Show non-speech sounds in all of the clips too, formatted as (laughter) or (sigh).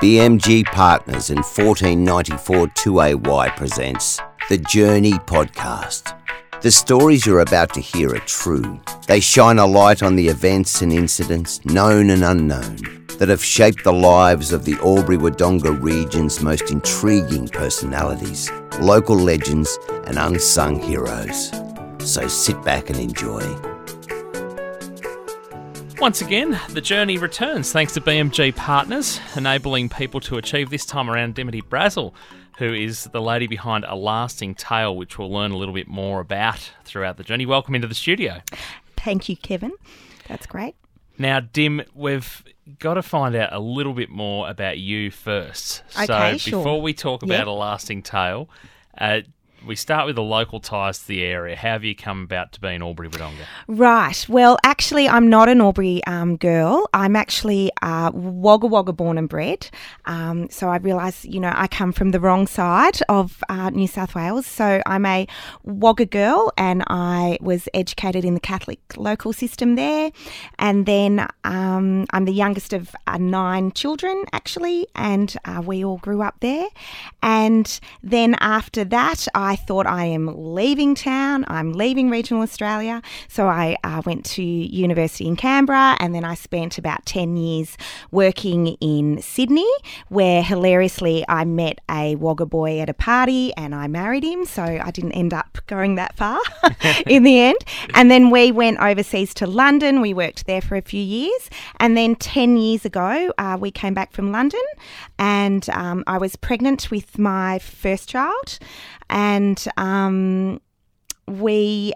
BMG Partners and 1494 2AY presents The Journey Podcast. The stories you're about to hear are true. They shine a light on the events and incidents, known and unknown, that have shaped the lives of the Albury Wodonga region's most intriguing personalities, local legends, and unsung heroes. So sit back and enjoy. Once again, the journey returns thanks to BMG Partners, enabling people to achieve this time around Dimity Brassil, who is the lady behind A Lasting Tale, which we'll learn a little bit more about throughout the journey. Welcome into the studio. Thank you, Kevin. That's great. Now, Dim, we've got to find out a little bit more about you first. Okay, so sure. before we talk about Yep. A Lasting Tale, uh, we start with the local ties to the area. How have you come about to be in Albury Wodonga? Right. Well, actually, I'm not an Albury um, girl. I'm actually uh, Wagga Wagga born and bred. Um, so I realise, you know, I come from the wrong side of uh, New South Wales. So I'm a Wagga girl and I was educated in the Catholic local system there. And then um, I'm the youngest of uh, nine children, actually, and uh, we all grew up there. And then after that, I thought I am leaving town. I'm leaving regional Australia. So I uh, went to university in Canberra, and then I spent about ten years working in Sydney, where hilariously I met a Wagga boy at a party, and I married him. So I didn't end up going that far (laughs) in the end. And then we went overseas to London. We worked there for a few years, and then ten years ago uh, we came back from London, and um, I was pregnant with my first child, and um, we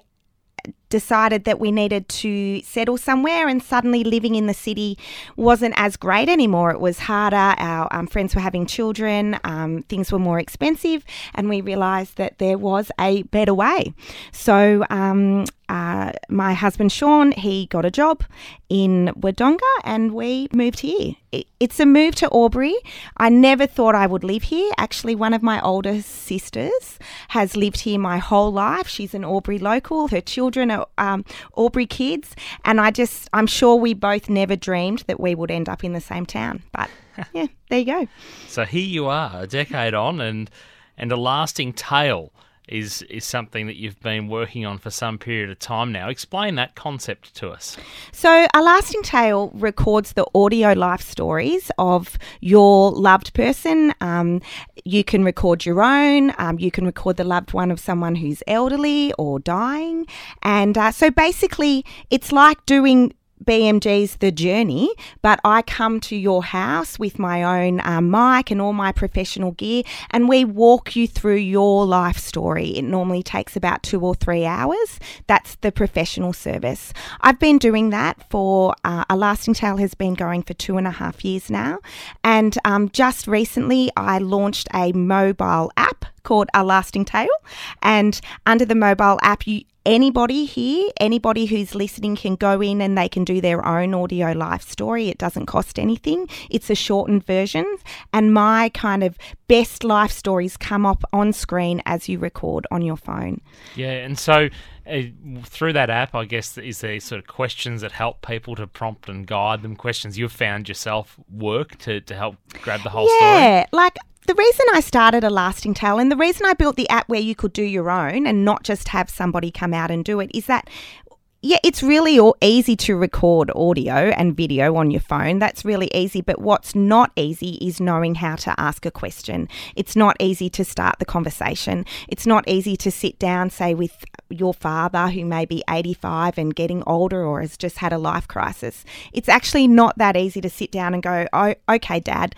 decided that we needed to settle somewhere and suddenly living in the city wasn't as great anymore it was harder our um, friends were having children um, things were more expensive and we realized that there was a better way so um, uh, my husband Sean, he got a job in Wodonga and we moved here. It, it's a move to Albury. I never thought I would live here. Actually, one of my older sisters has lived here my whole life. She's an Albury local. Her children are um, Albury kids. And I just, I'm sure we both never dreamed that we would end up in the same town. But (laughs) yeah, there you go. So here you are, a decade on, and and a lasting tale is is something that you've been working on for some period of time now. Explain that concept to us. So, A Lasting Tale records the audio life stories of your loved person. Um, you can record your own, um, you can record the loved one of someone who's elderly or dying. And uh, so, basically, it's like doing BMG's The Journey, but I come to your house with my own um, mic and all my professional gear, and we walk you through your life story. It normally takes about two or three hours. That's the professional service. I've been doing that for uh, A Lasting Tale has been going for two and a half years now, and um, just recently I launched a mobile app called A Lasting Tale, and under the mobile app you anybody here, anybody who's listening can go in and they can do their own audio life story. It doesn't cost anything. It's a shortened version. And my kind of best life stories come up on screen as you record on your phone. Yeah, and so uh, through that app, I guess is there sort of questions that help people to prompt and guide them. Questions you've found yourself work to to help grab the whole story. Yeah, like the reason I started a lasting tale and the reason I built the app where you could do your own and not just have somebody come out and do it is that yeah, it's really easy to record audio and video on your phone. That's really easy. But what's not easy is knowing how to ask a question. It's not easy to start the conversation. It's not easy to sit down, say, with your father who may be 85 and getting older or has just had a life crisis. It's actually not that easy to sit down and go, oh, okay, dad.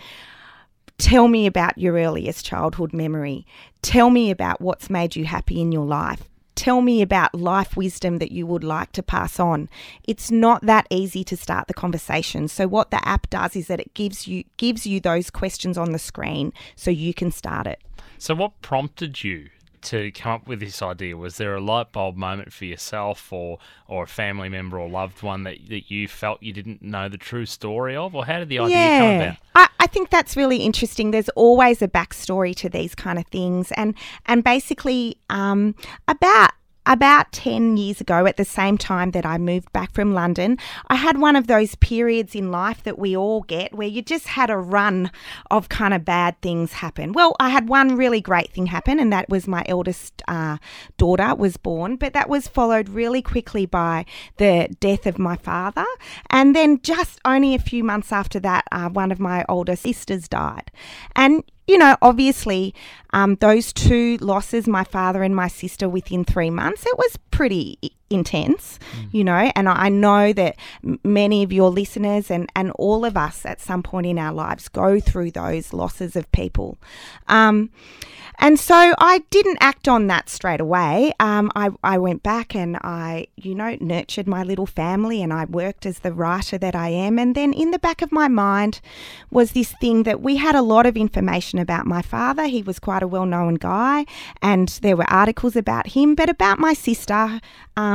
Tell me about your earliest childhood memory. Tell me about what's made you happy in your life. Tell me about life wisdom that you would like to pass on. It's not that easy to start the conversation. So what the app does is that it gives you gives you those questions on the screen so you can start it. So what prompted you to come up with this idea? Was there a light bulb moment for yourself or or a family member or loved one that, that you felt you didn't know the true story of? Or how did the idea come about? I, I think that's really interesting. There's always a backstory to these kind of things, and and basically, um, about about 10 years ago, at the same time that I moved back from London, I had one of those periods in life that we all get where you just had a run of kind of bad things happen. Well, I had one really great thing happen, and that was my eldest uh, daughter was born, but that was followed really quickly by the death of my father. And then just only a few months after that, uh, one of my older sisters died. And you know, obviously, um, those two losses, my father and my sister, within three months, it was pretty intense, mm. you know. And I know that many of your listeners and, and all of us at some point in our lives go through those losses of people. Um, and so I didn't act on that straight away. Um, I, I went back and I, you know, nurtured my little family and I worked as the writer that I am. And then in the back of my mind was this thing that we had a lot of information about my father. He was quite a well known guy and there were articles about him, but about my sister, um,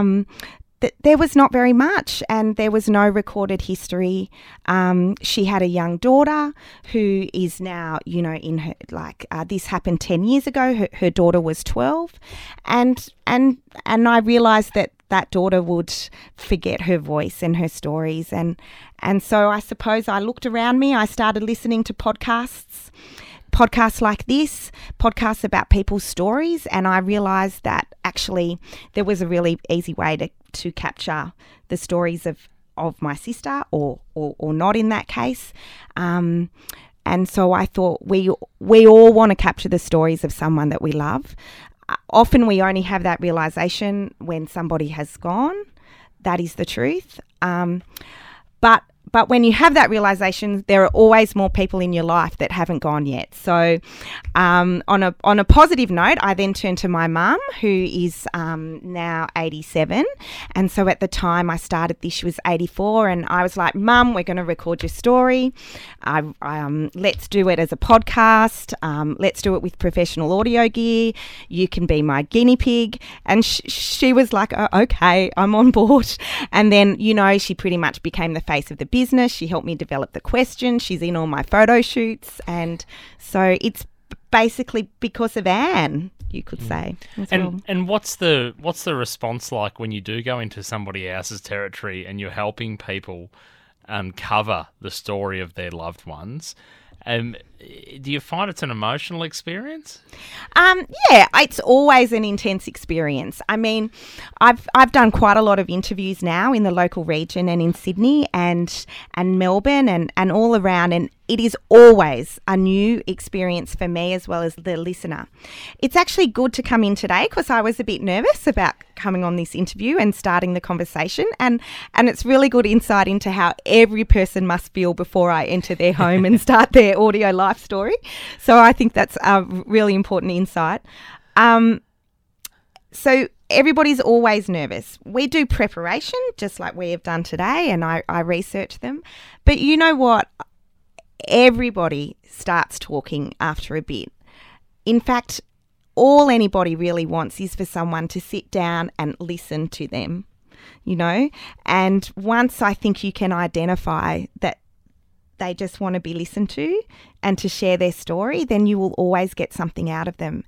th- there was not very much, and there was no recorded history. Um, she had a young daughter who is now, you know, in her like uh, this happened ten years ago. Her, her daughter was twelve, and and and I realised that that daughter would forget her voice and her stories, and and so I suppose I looked around me. I started listening to podcasts podcasts like this, podcasts about people's stories, and I realised that actually there was a really easy way to to capture the stories of, of my sister or, or, or not in that case. Um, and so I thought we we all want to capture the stories of someone that we love. Uh, often we only have that realization when somebody has gone. That is the truth. Um, but but when you have that realization, there are always more people in your life that haven't gone yet. So, um, on a on a positive note, I then turned to my mum, who is um, now 87, and so at the time I started this, she was 84, and I was like, "Mum, we're going to record your story. I, um, let's do it as a podcast. Um, let's do it with professional audio gear. You can be my guinea pig." And sh- she was like, oh, "Okay, I'm on board." And then you know, she pretty much became the face of the business business. She helped me develop the questions. She's in all my photo shoots. And so it's basically because of Anne, you could mm. say. And well. and what's the what's the response like when you do go into somebody else's territory and you're helping people uncover the story of their loved ones? Um, do you find it's an emotional experience? Um, yeah, it's always an intense experience. I mean, I've I've done quite a lot of interviews now in the local region and in Sydney and and Melbourne and and all around, and it is always a new experience for me as well as the listener. It's actually good to come in today because I was a bit nervous about coming on this interview and starting the conversation and and it's really good insight into how every person must feel before I enter their home and start their audio life story. So I think that's a really important insight. Um, so everybody's always nervous. We do preparation just like we have done today and I, I research them. But you know what? everybody starts talking after a bit. In fact, all anybody really wants is for someone to sit down and listen to them, you know? And once I think you can identify that they just want to be listened to and to share their story, then you will always get something out of them.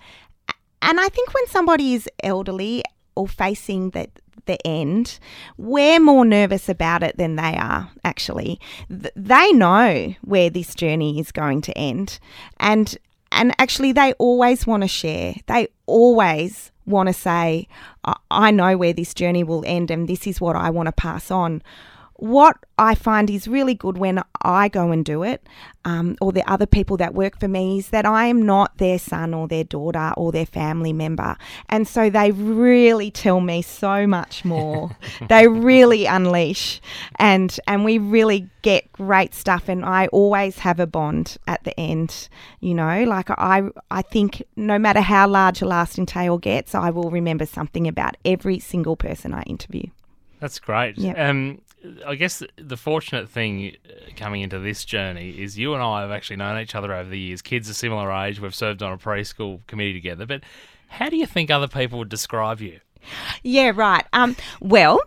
And I think when somebody is elderly or facing that the end, we're more nervous about it than they are, actually. Th- they know where this journey is going to end. And and actually they always want to share. They always want to say, I know where this journey will end and this is what I want to pass on what I find is really good when I go and do it, um, or the other people that work for me, is that I am not their son or their daughter or their family member. And so they really tell me so much more. (laughs) they really unleash and and we really get great stuff and I always have a bond at the end. You know, like I I think no matter how large a lasting tale gets, I will remember something about every single person I interview. That's great. Yep. Um, I guess the fortunate thing uh, coming into this journey is you and I have actually known each other over the years. Kids are similar age. We've served on a preschool committee together. But how do you think other people would describe you? Yeah, right. Um, well,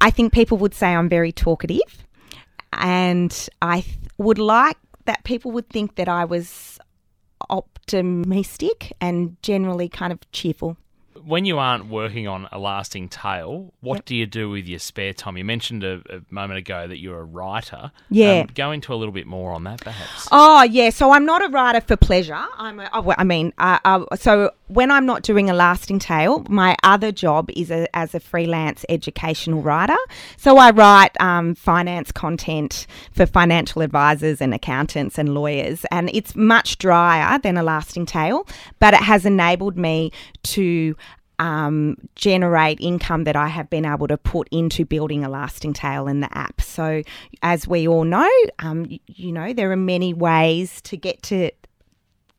I think people would say I'm very talkative, and I th- would like that people would think that I was optimistic and generally kind of cheerful. When you aren't working on a lasting tale, what do you do with your spare time? You mentioned a, a moment ago that you're a writer. Yeah. Um, go into a little bit more on that, perhaps. Oh yeah, so I'm not a writer for pleasure. I'm. A, oh, I mean, uh, uh, so when I'm not doing a lasting tale, my other job is a, as a freelance educational writer. So I write um, finance content for financial advisors and accountants and lawyers, and it's much drier than a lasting tale, but it has enabled me to um, generate income that I have been able to put into building a lasting tale in the app. So, as we all know, um, you, know, there are many ways to get to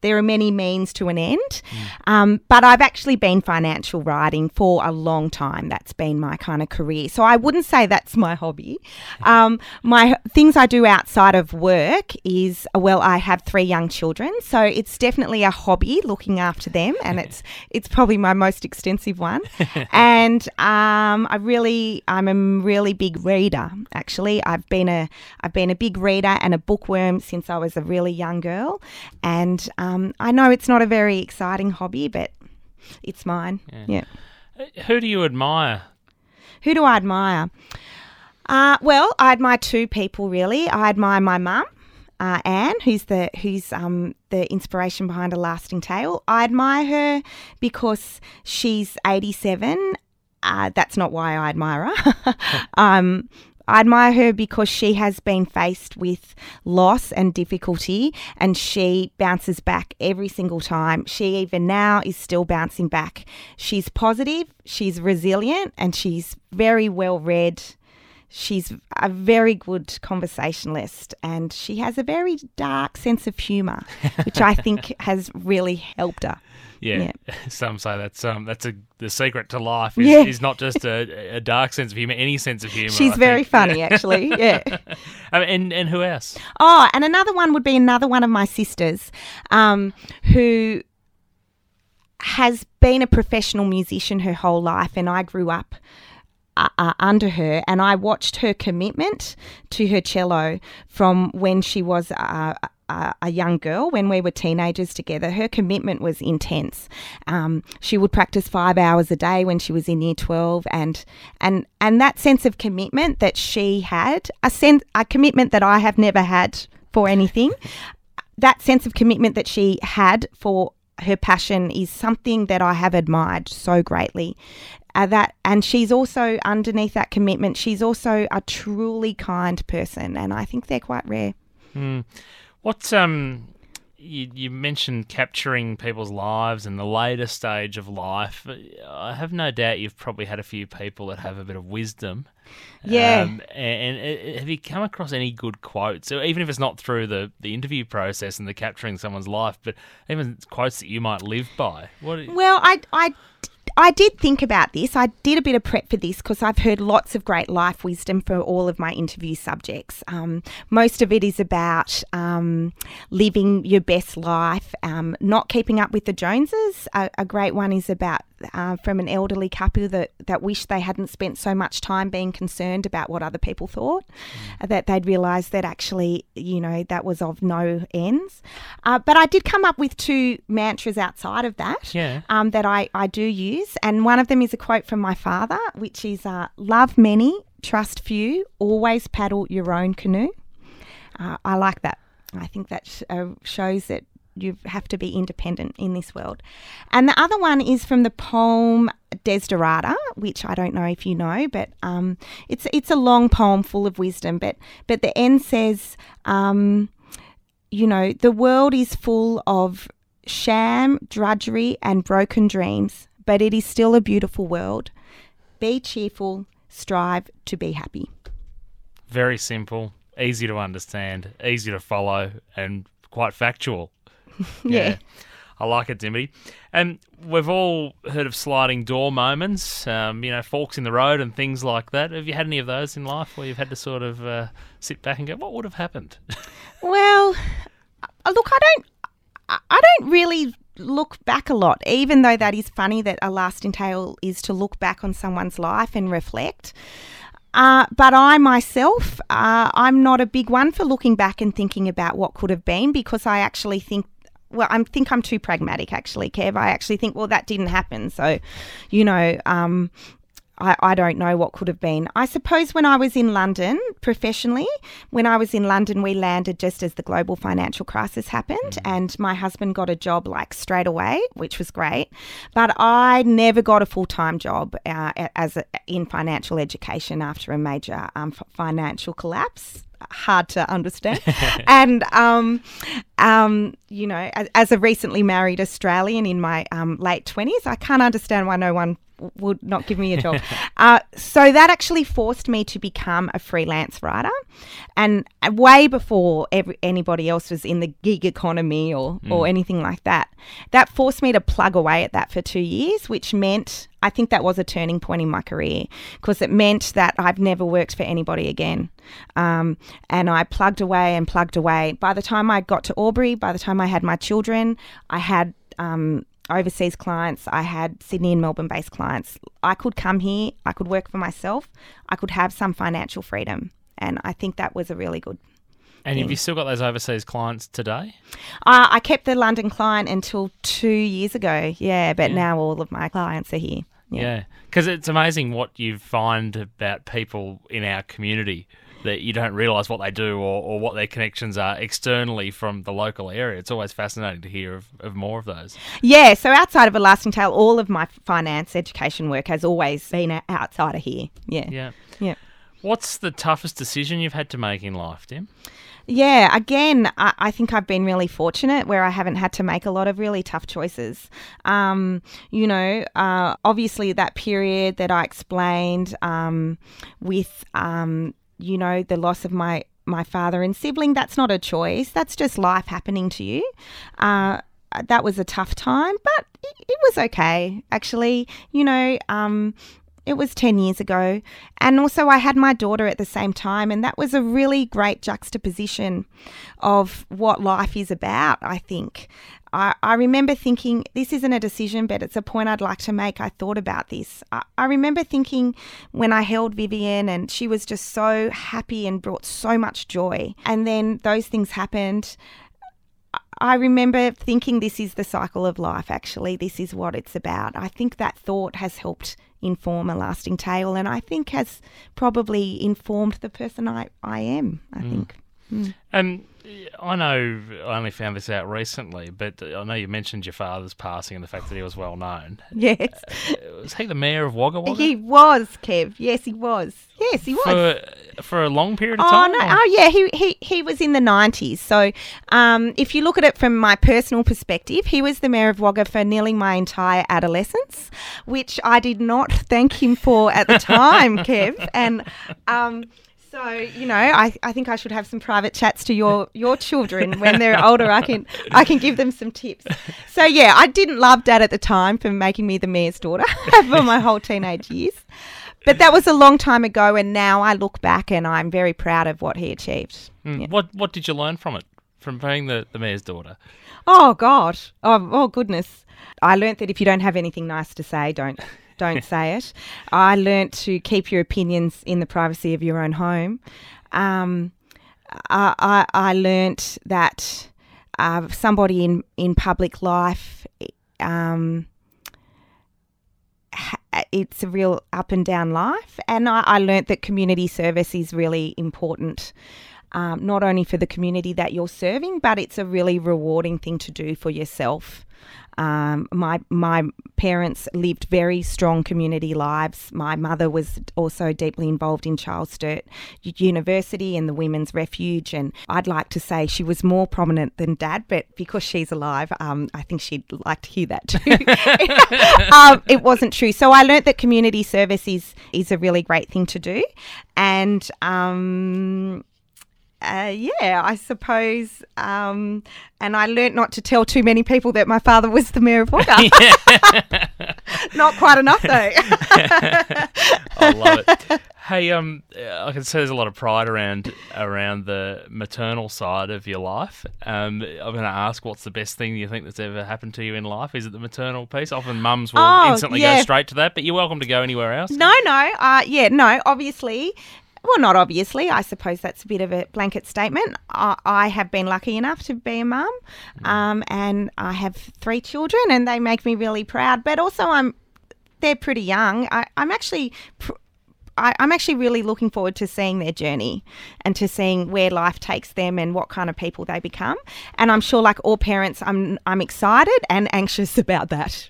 there are many means to an end. Um, but I've actually been financial writing for a long time. That's been my kind of career. So I wouldn't say that's my hobby. (laughs) Um, my things I do outside of work is well, I have three young children, so it's definitely a hobby looking after them, and it's it's probably my most extensive one. (laughs) and um, I really, I'm a really big reader. Actually, I've been a I've been a big reader and a bookworm since I was a really young girl, and um, I know it's not a very exciting hobby, but it's mine. Yeah. Uh, Who do you admire? Who do I admire? Uh, well, I admire two people really. I admire my mum, uh, Anne, who's the who's um, the inspiration behind a lasting tale. I admire her because she's eighty seven. Uh, that's not why I admire her. (laughs) um, I admire her because she has been faced with loss and difficulty and she bounces back every single time. She even now is still bouncing back. She's positive, she's resilient, and she's very well read. She's a very good conversationalist and she has a very dark sense of humour, which I think (laughs) has really helped her. Yeah, (laughs) some say that's um that's a the secret to life is, Yeah. is not just a, a dark sense of humor, any sense of humor. She's I very think. funny, actually. Yeah. (laughs) Um, and and who else? Oh, and another one would be another one of my sisters um, who has been a professional musician her whole life, and I grew up. Uh, uh, under her, and I watched her commitment to her cello from when she was a, a young girl, when we were teenagers together. Her commitment was intense. Um, she would practice five hours a day when she was in year twelve, and and and that sense of commitment that she had, a sense, a commitment that I have never had for anything. that sense of commitment that she had for her passion is something that I have admired so greatly. Uh, that and she's also underneath that commitment. She's also a truly kind person, and I think they're quite rare. What um you, you mentioned capturing people's lives and the later stage of life. I have no doubt you've probably had a few people that have a bit of wisdom. Yeah. Um, and, and uh, have you come across any good quotes, or even if it's not through the, the interview process and the capturing someone's life, but even quotes that you might live by? What? Well, I, I, I did think about this. I did a bit of prep for this because I've heard lots of great life wisdom for all of my interview subjects. Um, most of it is about um, living your best life, um, not keeping up with the Joneses. A, a great one is about uh, from an elderly couple that, that wish they hadn't spent so much time being concerned about what other people thought, uh, that they'd realised that actually, you know, that was of no ends. Uh, but I did come up with two mantras outside of that Yeah. um, that I, I do use. And one of them is a quote from my father, which is uh, Love many, trust few, always paddle your own canoe. Uh, I like that. I think that sh- uh, shows that you have to be independent in this world. And the other one is from the poem Desiderata, which I don't know if you know, but um, it's it's a long poem full of wisdom. But but the end says, um, you know, the world is full of sham, drudgery, and broken dreams, but it is still a beautiful world. Be cheerful, strive to be happy. Very simple, easy to understand, easy to follow, and quite factual. (laughs) Yeah. I like it, Dimity. And we've all heard of sliding door moments, um, you know, forks in the road and things like that. Have you had any of those in life where you've had to sort of uh, sit back and go, what would have happened? (laughs) Well, uh, look, I don't, I- I don't really look back a lot, even though that is funny that a lasting tale is to look back on someone's life and reflect. Uh, but I myself, uh, I'm not a big one for looking back and thinking about what could have been because I actually think well, I think I'm too pragmatic, actually, Kev. I actually think, well, that didn't happen. So, you know, um, I, I don't know what could have been. I suppose when I was in London professionally, when I was in London, we landed just as the global financial crisis happened, mm. and my husband got a job like straight away, which was great. But I never got a full time job uh, as a, in financial education after a major um, financial collapse hard to understand. (laughs) and, um, um, you know, as, as, a recently married Australian in my um, late 20s, I can't understand why no one would not give me a job. (laughs) uh, so that actually forced me to become a freelance writer. And way before every, anybody else was in the gig economy or, mm. or anything like that, that forced me to plug away at that for two years, which meant I think that was a turning point in my career because it meant that I've never worked for anybody again. Um, and I plugged away and plugged away. By the time I got to Albury, by the time I had my children, I had um, overseas clients, I had Sydney and Melbourne based clients. I could come here, I could work for myself, I could have some financial freedom. And I think that was a really good and have you still got those overseas clients today? Uh, I kept the London client until two years ago, yeah, but yeah. now all of my clients are here. Yeah, because yeah. it's amazing what you find about people in our community that you don't realise what they do or, or what their connections are externally from the local area. It's always fascinating to hear of, of more of those. Yeah, so outside of a lasting tale, all of my finance education work has always been outside of here. Yeah. Yeah. Yeah. What's the toughest decision you've had to make in life, Tim? Yeah, again, I, I, think I've been really fortunate where I haven't had to make a lot of really tough choices. Um, you know, uh, obviously that period that I explained um, with um, you know, the loss of my my father and sibling, that's not a choice. That's just life happening to you. Uh, that was a tough time, but it, it was okay, actually. You know, um, it was 10 years ago. And also, I had my daughter at the same time, and that was a really great juxtaposition of what life is about, I think. I, I remember thinking, this isn't a decision, but it's a point I'd like to make. I thought about this. I, I remember thinking when I held Vivian and she was just so happy and brought so much joy. And then those things happened. I remember thinking this is the cycle of life, actually. This is what it's about. I think that thought has helped inform a lasting tale and I think has probably informed the person I, I am, I mm. think. Mm. And I know I only found this out recently, but I know you mentioned your father's passing and the fact that he was well known. (laughs) Yes. Uh, was he the mayor of Wagga Wagga? He was, Kev. Yes, he was. Yes, he was. For, for a long period of oh, time? No. Oh, yeah. He, he, he was in the 90s. So um, if you look at it from my personal perspective, he was the mayor of Wagga for nearly my entire adolescence, which I did not thank him for at the time, (laughs) Kev. And. Um, so you know, I, I think I should have some private chats to your your children when they're older. I can I can give them some tips. So yeah, I didn't love Dad at the time for making me the mayor's daughter (laughs) for my whole teenage years, but that was a long time ago, and now I look back and I'm very proud of what he achieved. Mm. Yeah. What what did you learn from it? From being the, the mayor's daughter? Oh God! Oh, oh goodness! I learnt that if you don't have anything nice to say, don't don't (laughs) say it. I learnt to keep your opinions in the privacy of your own home. Um, I, I, I learnt that uh, somebody in, in public life, um, it's a real up and down life. And I, I learnt that community service is really important. Um, not only for the community that you're serving, but it's a really rewarding thing to do for yourself. Um, my my parents lived very strong community lives. My mother was also deeply involved in Charles Sturt University and the Women's Refuge, and I'd like to say she was more prominent than Dad, but because she's alive, um, I think she'd like to hear that too. (laughs) (laughs) um, it wasn't true. So I learnt that community service is is a really great thing to do, and um, uh, yeah, I suppose. Um, and I learnt not to tell too many people that my father was the mayor of Wagga. (laughs) (laughs) not quite enough, though. (laughs) I love it. Hey, um, I can see there's a lot of pride around around the maternal side of your life. Um, I'm going to ask, what's the best thing you think that's ever happened to you in life? Is it the maternal piece? Often mums will oh, instantly yeah. go straight to that, but you're welcome to go anywhere else. No, no, uh, yeah, no. Obviously, well, not obviously. I suppose that's a bit of a blanket statement. I, I have been lucky enough to be a mum, um, and I have three children, and they make me really proud. But also, I'm they're pretty young. I, I'm actually. Pr- I, I'm actually really looking forward to seeing their journey and to seeing where life takes them and what kind of people they become. And I'm sure, like all parents, I'm I'm excited and anxious (laughs) about that.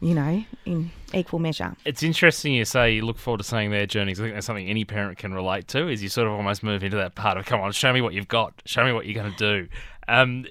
You know, in equal measure. It's interesting you say you look forward to seeing their journeys. I think that's something any parent can relate to. Is you sort of almost move into that part of, come on, show me what you've got, show me what you're going to do. Um,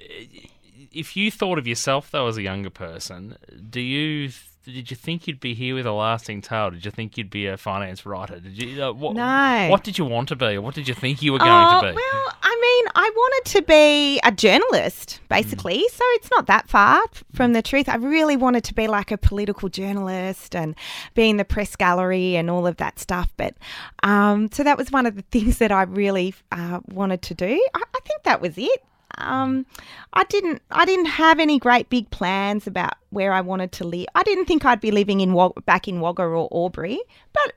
if you thought of yourself though as a younger person, do you did you think you'd be here with a lasting tale? Did you think you'd be a finance writer? Did you? Uh, what, No. What did you want to be, or what did you think you were going oh, to be? Well, I mean, I wanted to be a journalist, basically. Mm. So it's not that far from the truth. I really wanted to be like a political journalist and be in the press gallery and all of that stuff. But um, so that was one of the (laughs) things that I really uh, wanted to do. I, I think that was it. Um, I didn't. I didn't have any great big plans about where I wanted to live. I didn't think I'd be living in back in Wagga or Albury, but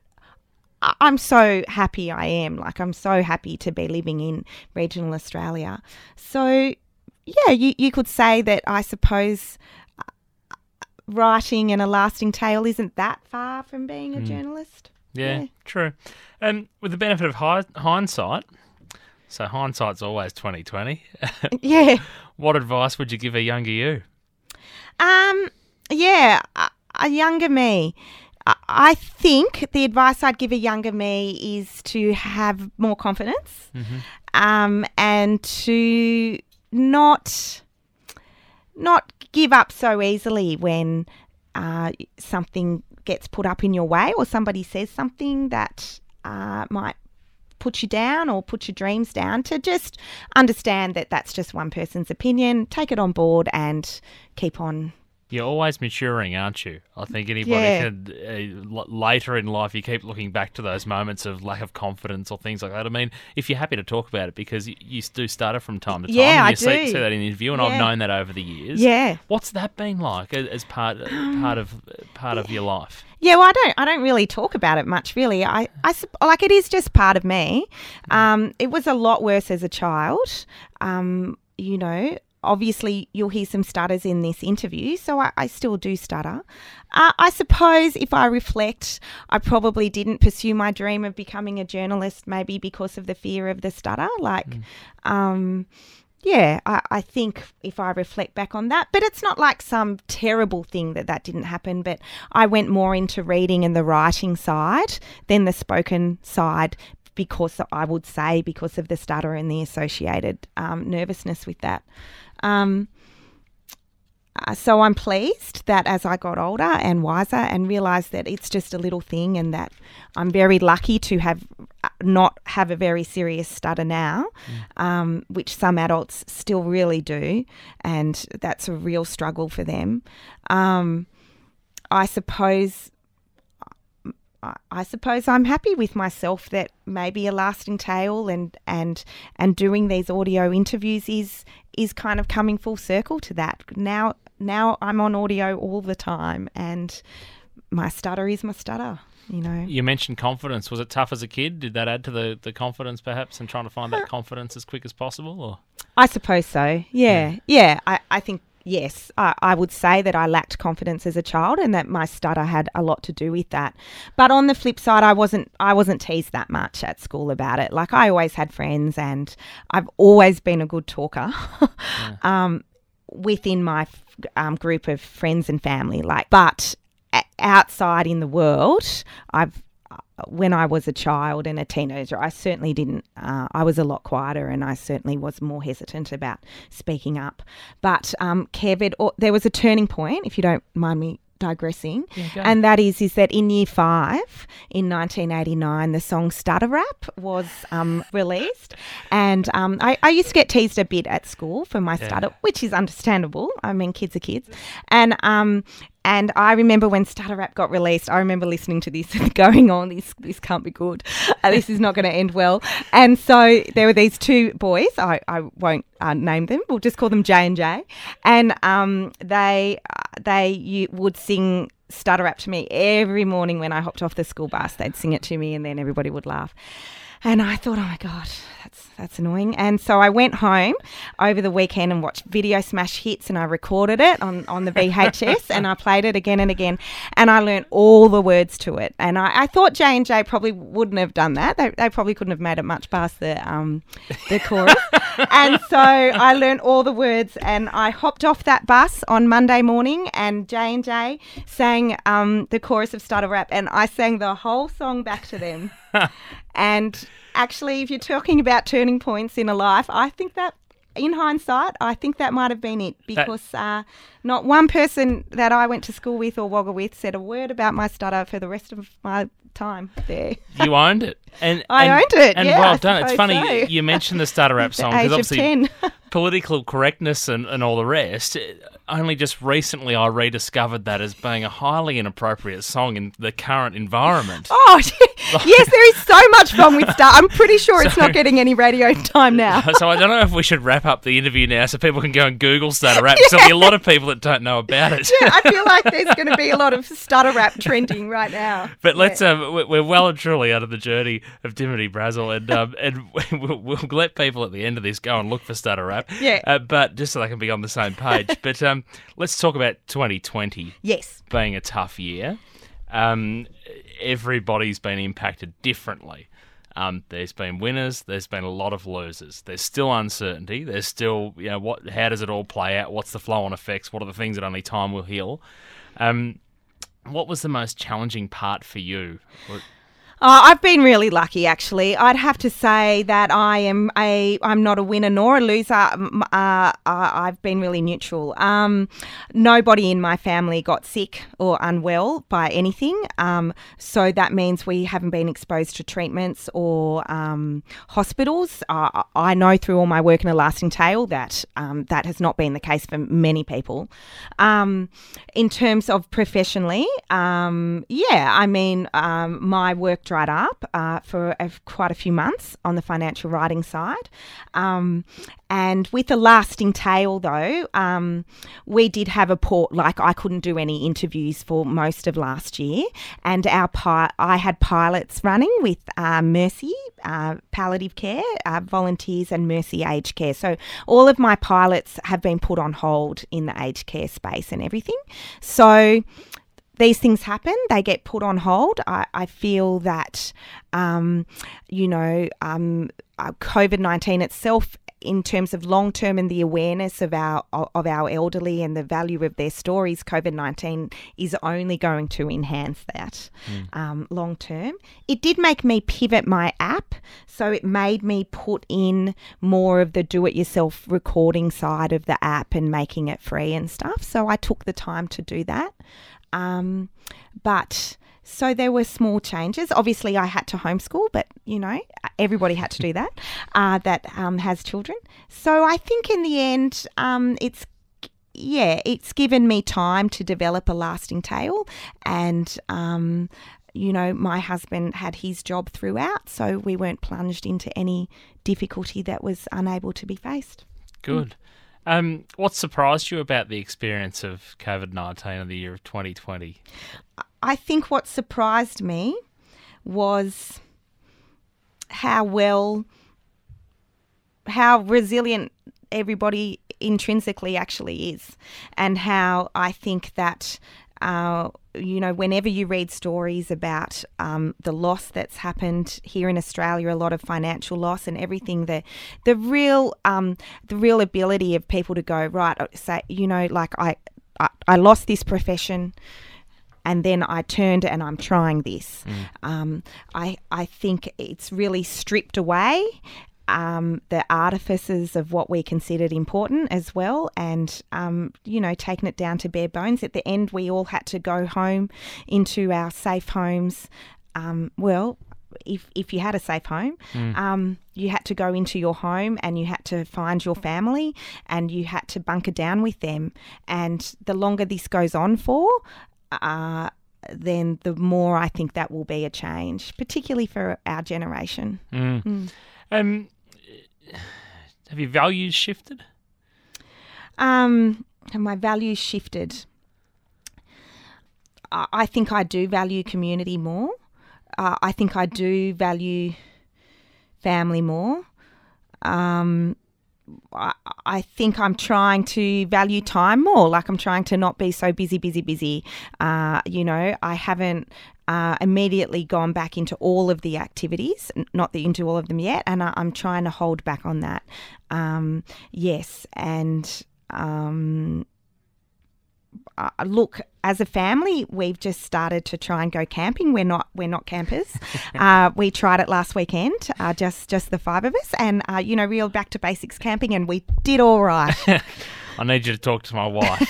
I- I'm so happy I am. Like, I'm so happy to be living in regional Australia. So, yeah, you, you could say that I suppose uh, writing and a lasting tale isn't that far from being a journalist. Yeah, Yeah. true. And with the benefit of hi- hindsight, so hindsight's always twenty twenty. (laughs) Yeah. what advice would you give a younger you? Um, yeah, a, a younger me. I- I think the advice I'd give a younger me is to have more confidence um, and to not not give up so easily when uh, something gets put up in your way or somebody says something that uh, might put you down or put your dreams down to just understand that that's just one person's opinion take it on board and keep on You're always maturing, aren't you? I think anybody Yeah. could uh, later in life you keep looking back to those moments of lack of confidence or things like that. I mean, if you're happy to talk about it because you, you do it from time to time, Yeah, and I you see, do. see that in the interview, and I've known that over the years. yeah What's that been like as, as part part of part of your life? Yeah, well, I don't. I don't really talk about it much, really. I, I like it is just part of me. Um, it was a lot worse as a child. Um, you know, obviously you'll hear some stutters in this interview, so I, I still do stutter. Uh, I suppose if I reflect, I probably didn't pursue my dream of becoming a journalist, maybe because of the fear of the stutter. Like, um, yeah, I, I think if I reflect back on that, but it's not like some terrible thing that that didn't happen. But I went more into reading and the writing side than the spoken side because I would say because of the stutter and the associated um, nervousness with that. Um, uh, so I'm pleased that as I got older and wiser and realised that it's just a little thing and that I'm very lucky to have uh, not have a very serious stutter now, um, which some adults still really do, and that's a real struggle for them. Um, I suppose. I- I suppose I'm happy with myself that maybe a lasting tale and and and doing these audio interviews is is kind of coming full circle to that. Now now I'm on audio all the time and my stutter is my stutter, you know. You mentioned confidence. Was it tough as a kid? Did that add to the, the confidence, perhaps, and trying to find that confidence as quick as possible? Or I suppose so. Yeah. Yeah. I, I think, yes, I, I would say that I lacked confidence as a child and that my stutter had a lot to do with that. But on the flip side, I wasn't, I wasn't teased that much at school about it. Like I always had friends and I've always been a good talker. (laughs) um, within my um, group of friends and family like but outside in the world i've uh, when I was a child and a teenager, I certainly didn't. Uh, I was a lot quieter, and I certainly was more hesitant about speaking up. But um, Kev, it, or, there was a turning point, if you don't mind me digressing, go. and that is is that in year five in 1989, the song "Stutter Rap" was um, released, and um, I, I used to get teased a bit at school for my stutter, which is understandable. I mean, kids are kids, and um, and I remember when Stutter Rap got released, I remember listening to this and (laughs) going on, this this can't be good. Uh, this is not going to end well. And so there were these two boys. I, I won't uh, name them. We'll just call them J and J. And um, they uh, they you would sing Stutter Rap to me every morning when I hopped off the school bus. They'd sing it to me, and then everybody would laugh. And I thought, oh my God, that's that's annoying. And so I went home over the weekend and watched Video Smash Hits and I recorded it on, on the VHS and I played it again and again and I learned all the words to it. And I, I thought J and J probably wouldn't have done that. They, they probably couldn't have made it much past the um the (laughs) chorus. and so I learned all the words and I hopped off that bus on Monday morning and J and J sang um, the chorus of Stutter Rap and I sang the whole song back to them. (laughs) and actually, if you're talking about turning points in a life, I think that in hindsight, I think that might have been it because uh, not one person that I went to school with or Wagga with said a word about my stutter for the rest of my time there. You (laughs) owned it, and I and, owned it. and yeah, well done. It's funny so. you, you mentioned the stutter rap (laughs) song because obviously 10. (laughs) political correctness and, and all the rest. Only just recently I rediscovered that as being a highly inappropriate song in the current environment. (laughs) Oh, (laughs) yes, there is so much fun with Star. I'm pretty sure it's not getting any radio time now. (laughs) So I don't know if we should wrap up the interview now so people can go and Google stutter rap. 'cause There'll be a lot of people that don't know about it. Yeah, I feel like there's going to be a lot of stutter rap trending right now. But let's um, we- we're well and truly out of the journey of Dimity Brassil, and um, and we'll, we'll let people at the end of this go and look for stutter rap. Yeah. Uh, but just so they can be on the same page. but um, let's talk about 2020 Yes. being a tough year. Um, everybody's been impacted differently. Um, there's been winners. There's been a lot of losers. There's still uncertainty. There's still, you know, what? How does it all play out? What's the flow-on effects? What are the things that only time will heal? Um, what was the most challenging part for you? Uh, I've been really lucky, actually. I'd have to say that I am a I'm not a winner nor a loser. Uh, I've been really neutral. Um, nobody in my family got sick or unwell by anything, um, so that means we haven't been exposed to treatments or um, hospitals. Uh, I know through all my work in a lasting tale that um, that has not been the case for many people. Um, in terms of professionally, um, yeah, I mean, my work dried up uh, for a, quite a few months on the financial writing side. Um, and with a lasting tale, though, um, we did have a port, like I couldn't do any interviews for most of last year. And our pi- I had pilots running with uh, Mercy, uh, palliative care, uh, volunteers, and Mercy aged care. So all of my pilots have been put on hold in the aged care space and everything. So these things happen, they get put on hold. I, I feel that, um, you know, um, uh, COVID 19 itself. In terms of long term and the awareness of our of our elderly and the value of their stories, COVID nineteen is only going to enhance that um, long term. It did make me pivot my app, so it made me put in more of the do it yourself recording side of the app and making it free and stuff. So I took the time to do that. Um, but so there were small changes. Obviously, I had to homeschool, but you know, everybody had to do that. (laughs) Uh, that um, has children. So I think in the end, um, it's yeah, it's given me time to develop a lasting tale, and um, you know, my husband had his job throughout, so we weren't plunged into any difficulty that was unable to be faced. Good. Um, what surprised you about the experience of COVID 19 in the year of 2020? I think what surprised me was how well, how resilient everybody intrinsically actually is, and how I think that. Uh, you know, whenever you read stories about um, the loss that's happened here in Australia, a lot of financial loss and everything, the the real um, the real ability of people to go right, uh, say, you know, like I I, I lost this profession and then I turned and I'm trying this. Um, I I think it's really stripped away um, the artifices of what we considered important as well, and um, you know, taking it down to bare bones. At the end, we all had to go home into our safe homes. Um, well. If, if you had a safe home, um, you had to go into your home and you had to find your family and you had to bunker down with them. And the longer this goes on for, uh, then the more I think that will be a change, particularly for our generation. Um, have your values shifted? Um, have my values shifted? I think I do value community more. Uh, I think I do value family more. Um, I, I think I'm trying to value time more. Like I'm trying to not be so busy, busy, busy. Uh, you know, I haven't uh, immediately gone back into all of the activities, not the, into all of them yet, and I, I'm trying to hold back on that. Um, yes, and um, uh, look, as a family, we've just started to try and go camping. We're not we're not campers. (laughs) uh, we tried it last weekend, uh, just just the five of us, and uh, you know, real back to basics camping, and we did all right. (laughs) I need you to talk to my wife.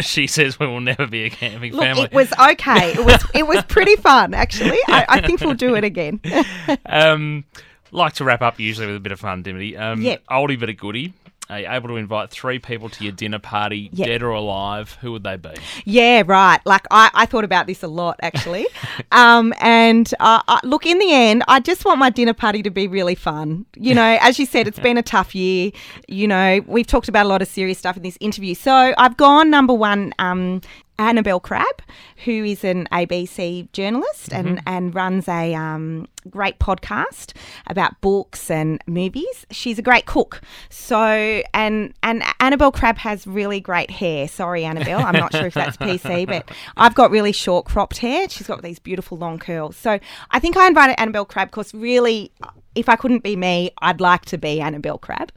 (laughs) (laughs) she says we will never be a camping Look, family. it was okay. It was it was pretty fun actually. I, I think we'll do it again. (laughs) um, like to wrap up usually with a bit of fun, Dimity. Um, Yep. Oldie but a goodie. Are you able to invite three people to your dinner party, dead or alive? Who would they be? Yeah, right. Like I, I thought about this a lot actually. (laughs) um, and uh, I, look, in the end, I just want my dinner party to be really fun. You know, (laughs) as you said, it's been a tough year. You know, we've talked about a lot of serious stuff in this interview. So I've gone number one. Um, Annabelle Crabb, who is an ABC journalist and, and runs a um, great podcast about books and movies. She's a great cook. So and and Annabelle Crabb has really great hair. Sorry, Annabelle, I'm not sure if that's PC, (laughs) but I've got really short cropped hair. She's got these beautiful long curls. So I think I invited Annabelle Crabb because really. If I couldn't be me, I'd like to be Annabelle Crabb.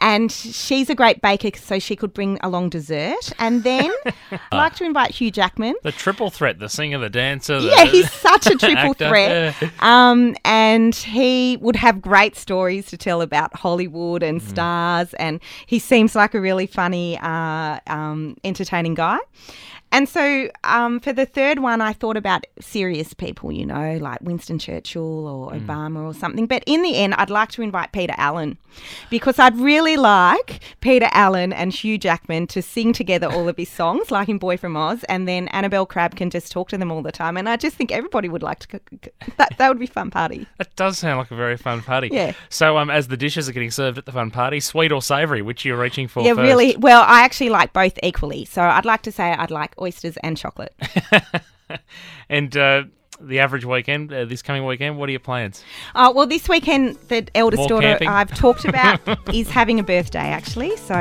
And she's a great baker, so she could bring along dessert. And then (laughs) I'd like to invite Hugh Jackman. The triple threat: the singer, the dancer. The Yeah, he's such a triple actor. threat. Yeah. Um, and he would have great stories to tell about Hollywood and Mm. stars. And he seems like a really funny, uh, um, entertaining guy. And so um, for the third one, I thought about serious people, you know, like Winston Churchill or Mm. Obama or something. But in the end, I'd like to invite Peter Allen because I'd really like Peter Allen and Hugh Jackman to sing together all of his songs, like in Boy from Oz, and then Annabelle Crabb can just talk to them all the time. And I just think everybody would like to. That, that would be a fun party. (laughs) That does sound like a very fun party. Yeah. So, um, as the dishes are getting served at the fun party, sweet or savoury, which you're reaching for yeah, first? really. Well, I actually like both equally. So I'd like to say I'd like oysters and chocolate. (laughs) And uh, the average weekend, uh, this coming weekend, what are your plans? Uh, well, this weekend, the eldest More daughter camping? I've talked (laughs) about is having a birthday, actually. So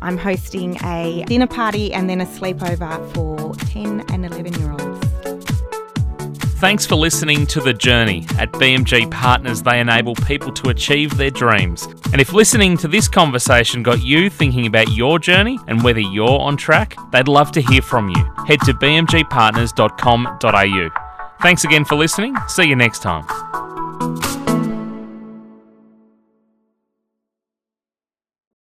I'm hosting a dinner party and then a sleepover for 10 and 11 year olds. Thanks for listening to The Journey. At BMG Partners, they enable people to achieve their dreams. And if listening to this conversation got you thinking about your journey and whether you're on track, they'd love to hear from you. Head to bmgpartners.com.au. Thanks again for listening. See you next time.